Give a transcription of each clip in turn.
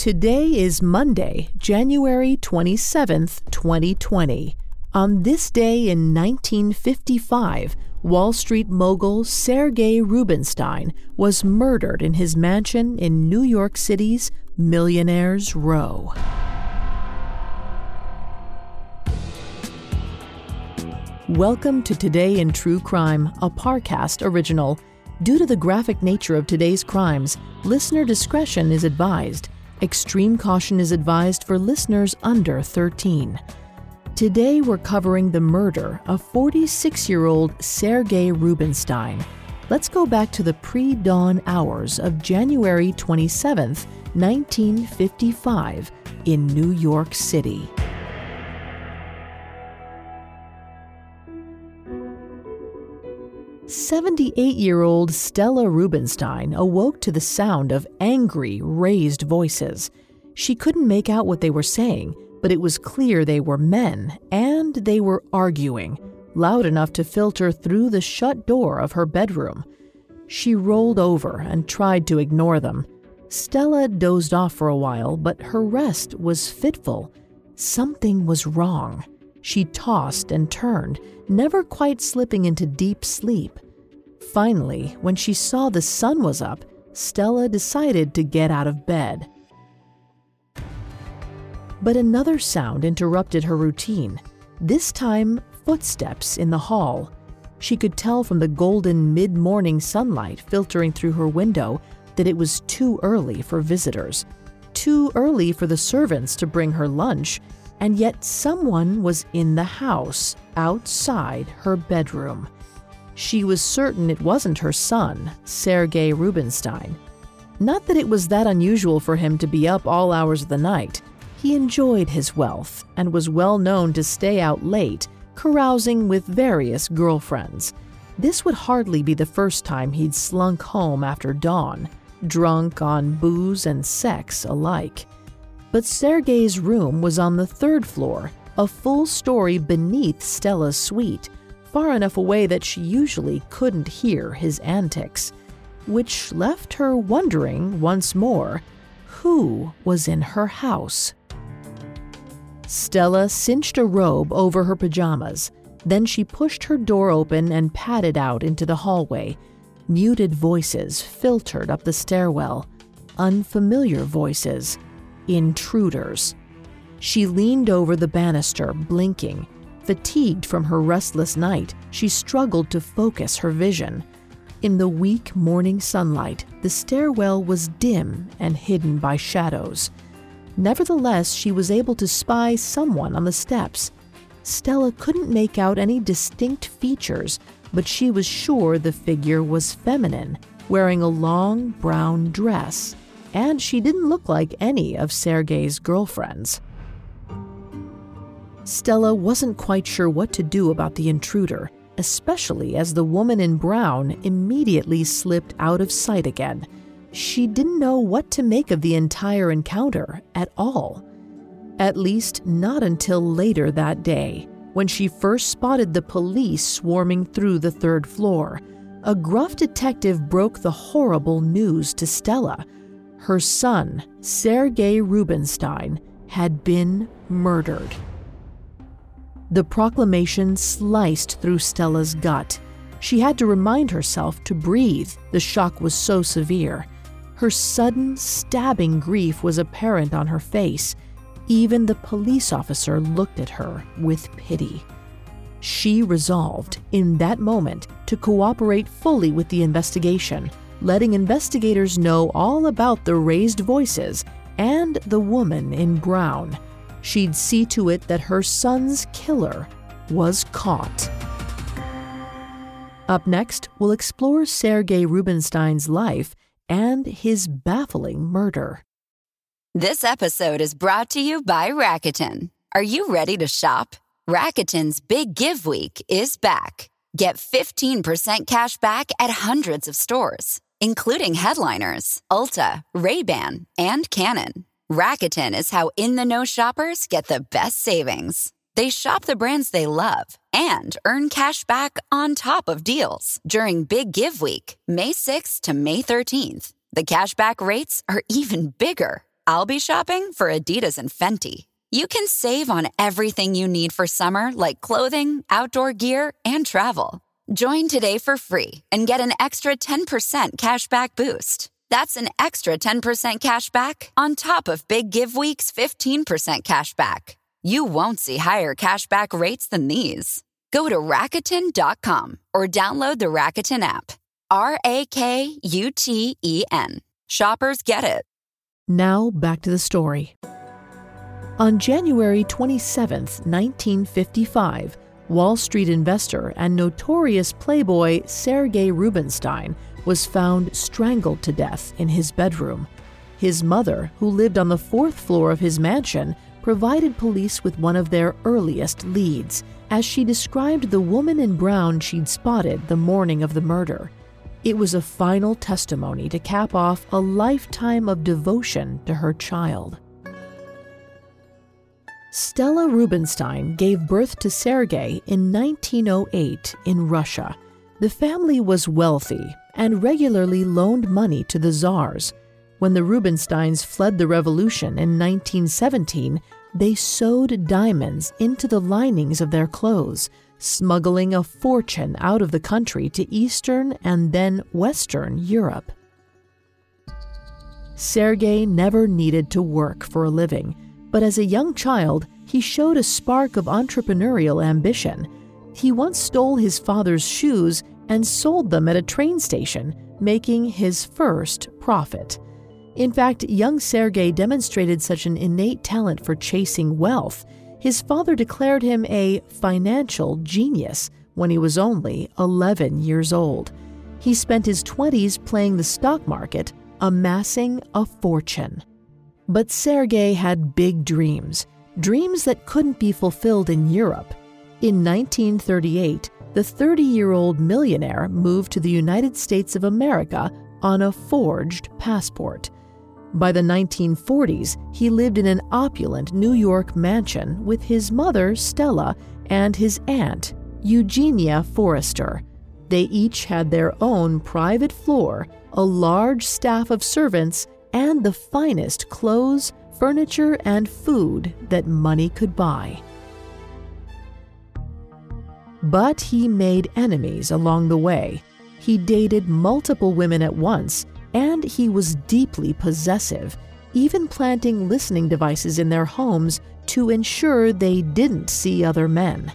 Today is Monday, January 27th, 2020. On this day in 1955, Wall Street mogul Sergei Rubenstein was murdered in his mansion in New York City's Millionaires Row. Welcome to Today in True Crime, a Parcast original. Due to the graphic nature of today's crimes, listener discretion is advised. Extreme caution is advised for listeners under 13. Today we're covering the murder of 46 year old Sergei Rubenstein. Let's go back to the pre dawn hours of January 27, 1955, in New York City. Seventy-eight-year-old Stella Rubenstein awoke to the sound of angry, raised voices. She couldn't make out what they were saying, but it was clear they were men, and they were arguing, loud enough to filter through the shut door of her bedroom. She rolled over and tried to ignore them. Stella dozed off for a while, but her rest was fitful. Something was wrong. She tossed and turned, never quite slipping into deep sleep. Finally, when she saw the sun was up, Stella decided to get out of bed. But another sound interrupted her routine, this time, footsteps in the hall. She could tell from the golden mid morning sunlight filtering through her window that it was too early for visitors, too early for the servants to bring her lunch, and yet someone was in the house outside her bedroom. She was certain it wasn't her son, Sergei Rubenstein. Not that it was that unusual for him to be up all hours of the night. He enjoyed his wealth and was well known to stay out late, carousing with various girlfriends. This would hardly be the first time he'd slunk home after dawn, drunk on booze and sex alike. But Sergei's room was on the third floor, a full story beneath Stella's suite, far enough away that she usually couldn't hear his antics, which left her wondering once more who was in her house. Stella cinched a robe over her pajamas. Then she pushed her door open and padded out into the hallway. Muted voices filtered up the stairwell. Unfamiliar voices intruders. She leaned over the banister, blinking. Fatigued from her restless night, she struggled to focus her vision. In the weak morning sunlight, the stairwell was dim and hidden by shadows. Nevertheless, she was able to spy someone on the steps. Stella couldn't make out any distinct features, but she was sure the figure was feminine, wearing a long brown dress and she didn't look like any of Sergei's girlfriends. Stella wasn't quite sure what to do about the intruder, especially as the woman in brown immediately slipped out of sight again. She didn't know what to make of the entire encounter at all. At least, not until later that day, when she first spotted the police swarming through the third floor. A gruff detective broke the horrible news to Stella her son, Sergei Rubenstein, had been murdered. The proclamation sliced through Stella's gut. She had to remind herself to breathe, the shock was so severe. Her sudden, stabbing grief was apparent on her face. Even the police officer looked at her with pity. She resolved, in that moment, to cooperate fully with the investigation letting investigators know all about the raised voices and the woman in brown. She'd see to it that her son's killer was caught. Up next, we'll explore Sergei Rubenstein's life and his baffling murder. This episode is brought to you by Rakuten. Are you ready to shop? Rakuten's Big Give Week is back. Get 15% cash back at hundreds of stores, including headliners, Ulta, Ray-Ban, and Canon. Rakuten is how in-the-know shoppers get the best savings. They shop the brands they love and earn cash back on top of deals during Big Give Week, May 6th to May 13th. The cashback rates are even bigger. I'll be shopping for Adidas and Fenty. You can save on everything you need for summer, like clothing, outdoor gear, and travel. Join today for free and get an extra 10% cashback boost. That's an extra 10% cashback on top of Big Give Week's 15% cashback. You won't see higher cashback rates than these. Go to Rakuten.com or download the Rakuten app. R A K U T E N. Shoppers get it. Now back to the story. On January 27, 1955, Wall Street investor and notorious playboy Sergei Rubenstein was found strangled to death in his bedroom. His mother, who lived on the fourth floor of his mansion, provided police with one of their earliest leads as she described the woman in brown she'd spotted the morning of the murder. It was a final testimony to cap off a lifetime of devotion to her child. Stella Rubenstein gave birth to Sergei in 1908 in Russia. The family was wealthy and regularly loaned money to the czars. When the Rubensteins fled the revolution in 1917, they sewed diamonds into the linings of their clothes, smuggling a fortune out of the country to Eastern and then Western Europe. Sergei never needed to work for a living, but as a young child, he showed a spark of entrepreneurial ambition. He once stole his father's shoes and sold them at a train station, making his first profit. In fact, young Sergei demonstrated such an innate talent for chasing wealth. His father declared him a financial genius when he was only 11 years old. He spent his 20s playing the stock market, amassing a fortune. But Sergei had big dreams, dreams that couldn't be fulfilled in Europe. In 1938, the 30 year old millionaire moved to the United States of America on a forged passport. By the 1940s, he lived in an opulent New York mansion with his mother, Stella, and his aunt, Eugenia Forrester. They each had their own private floor, a large staff of servants, and the finest clothes, furniture, and food that money could buy. But he made enemies along the way. He dated multiple women at once and he was deeply possessive, even planting listening devices in their homes to ensure they didn't see other men.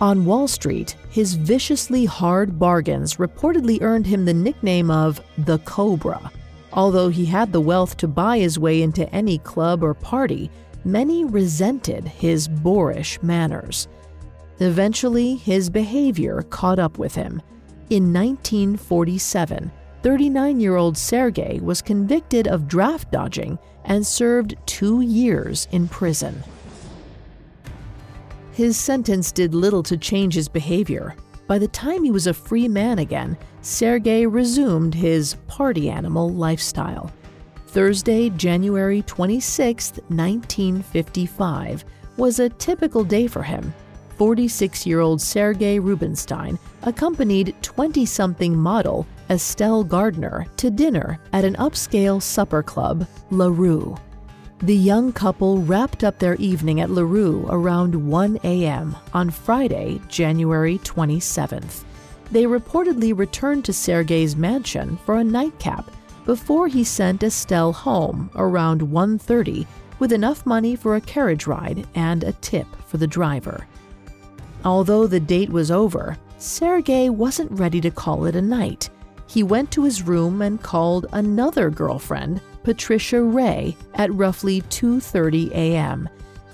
On Wall Street, his viciously hard bargains reportedly earned him the nickname of the Cobra. Although he had the wealth to buy his way into any club or party, many resented his boorish manners. Eventually, his behavior caught up with him. In 1947, 39 year old Sergei was convicted of draft dodging and served two years in prison. His sentence did little to change his behavior. By the time he was a free man again, Sergei resumed his party animal lifestyle. Thursday, January 26, 1955, was a typical day for him. 46 year old Sergei Rubenstein accompanied 20 something model Estelle Gardner to dinner at an upscale supper club, La Rue. The young couple wrapped up their evening at La Rue around 1 a.m. on Friday, January 27th. They reportedly returned to Sergei's mansion for a nightcap before he sent Estelle home around 1:30 with enough money for a carriage ride and a tip for the driver. Although the date was over, Sergei wasn't ready to call it a night he went to his room and called another girlfriend, Patricia Ray, at roughly 2:30 a.m.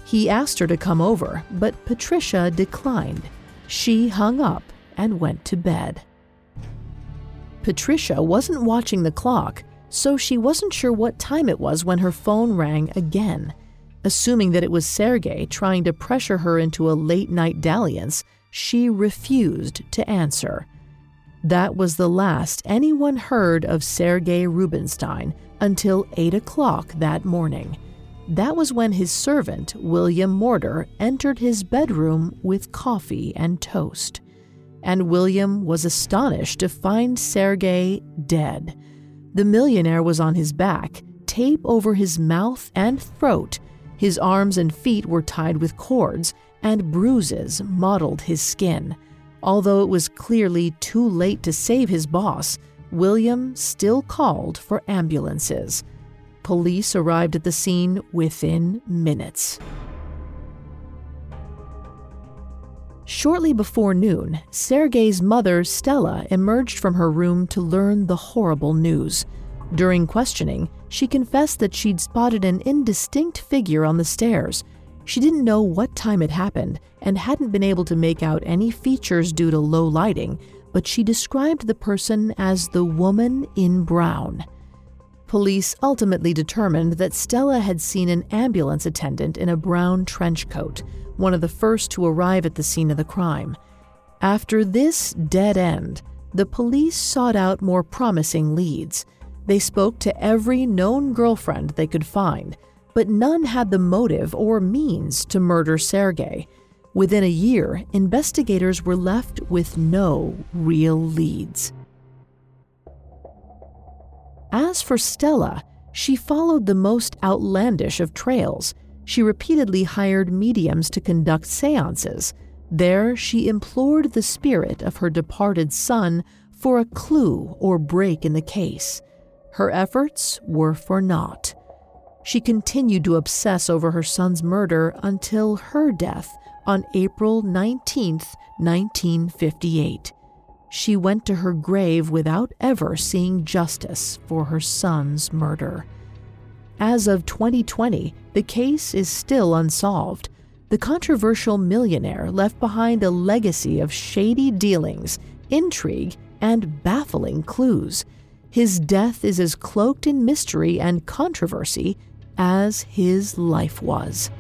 He asked her to come over, but Patricia declined. She hung up and went to bed. Patricia wasn't watching the clock. so she wasn't sure what time it was when her phone rang again. Assuming that it was Sergei trying to pressure her into a late night dalliance, she refused to answer. That was the last anyone heard of Sergei Rubenstein until 8 o'clock that morning. That was when his servant, William Morter, entered his bedroom with coffee and toast. And William was astonished to find Sergei dead. The millionaire was on his back, tape over his mouth and throat. His arms and feet were tied with cords, and bruises mottled his skin. Although it was clearly too late to save his boss, William still called for ambulances. Police arrived at the scene within minutes. Shortly before noon, Sergei's mother, Stella, emerged from her room to learn the horrible news. During questioning, she confessed that she'd spotted an indistinct figure on the stairs. She didn't know what time it happened and hadn't been able to make out any features due to low lighting, but she described the person as the woman in brown. Police ultimately determined that Stella had seen an ambulance attendant in a brown trench coat, one of the first to arrive at the scene of the crime. After this dead end, the police sought out more promising leads. They spoke to every known girlfriend they could find, but none had the motive or means to murder Sergei. Within a year, investigators were left with no real leads. As for Stella, she followed the most outlandish of trails. She repeatedly hired mediums to conduct seances. There, she implored the spirit of her departed son for a clue or break in the case. Her efforts were for naught. She continued to obsess over her son's murder until her death on April 19, 1958. She went to her grave without ever seeing justice for her son's murder. As of 2020, the case is still unsolved. The controversial millionaire left behind a legacy of shady dealings, intrigue, and baffling clues. His death is as cloaked in mystery and controversy as his life was.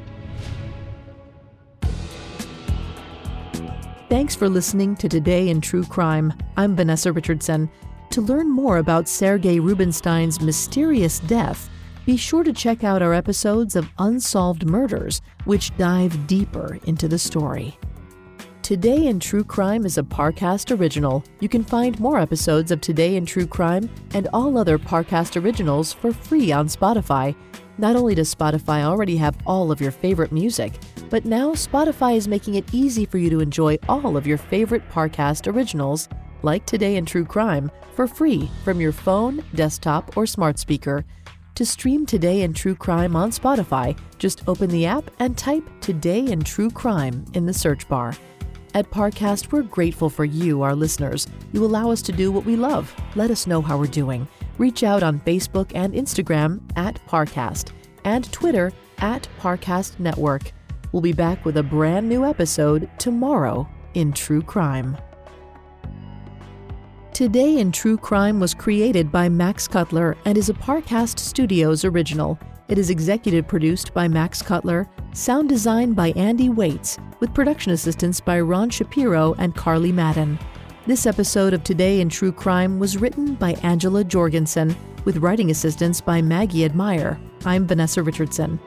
Thanks for listening to Today in True Crime. I'm Vanessa Richardson. To learn more about Sergei Rubenstein's mysterious death, be sure to check out our episodes of Unsolved Murders, which dive deeper into the story. Today in True Crime is a Parcast original. You can find more episodes of Today in True Crime and all other Parcast originals for free on Spotify. Not only does Spotify already have all of your favorite music, but now Spotify is making it easy for you to enjoy all of your favorite Parcast originals, like Today in True Crime, for free from your phone, desktop, or smart speaker. To stream Today in True Crime on Spotify, just open the app and type Today in True Crime in the search bar. At Parcast, we're grateful for you, our listeners. You allow us to do what we love. Let us know how we're doing reach out on Facebook and Instagram at Parcast and Twitter at Parcast Network. We'll be back with a brand new episode tomorrow in True Crime. Today in True Crime was created by Max Cutler and is a Parcast Studios original. It is executive produced by Max Cutler, sound designed by Andy Waits, with production assistance by Ron Shapiro and Carly Madden. This episode of Today in True Crime was written by Angela Jorgensen, with writing assistance by Maggie Admire. I'm Vanessa Richardson.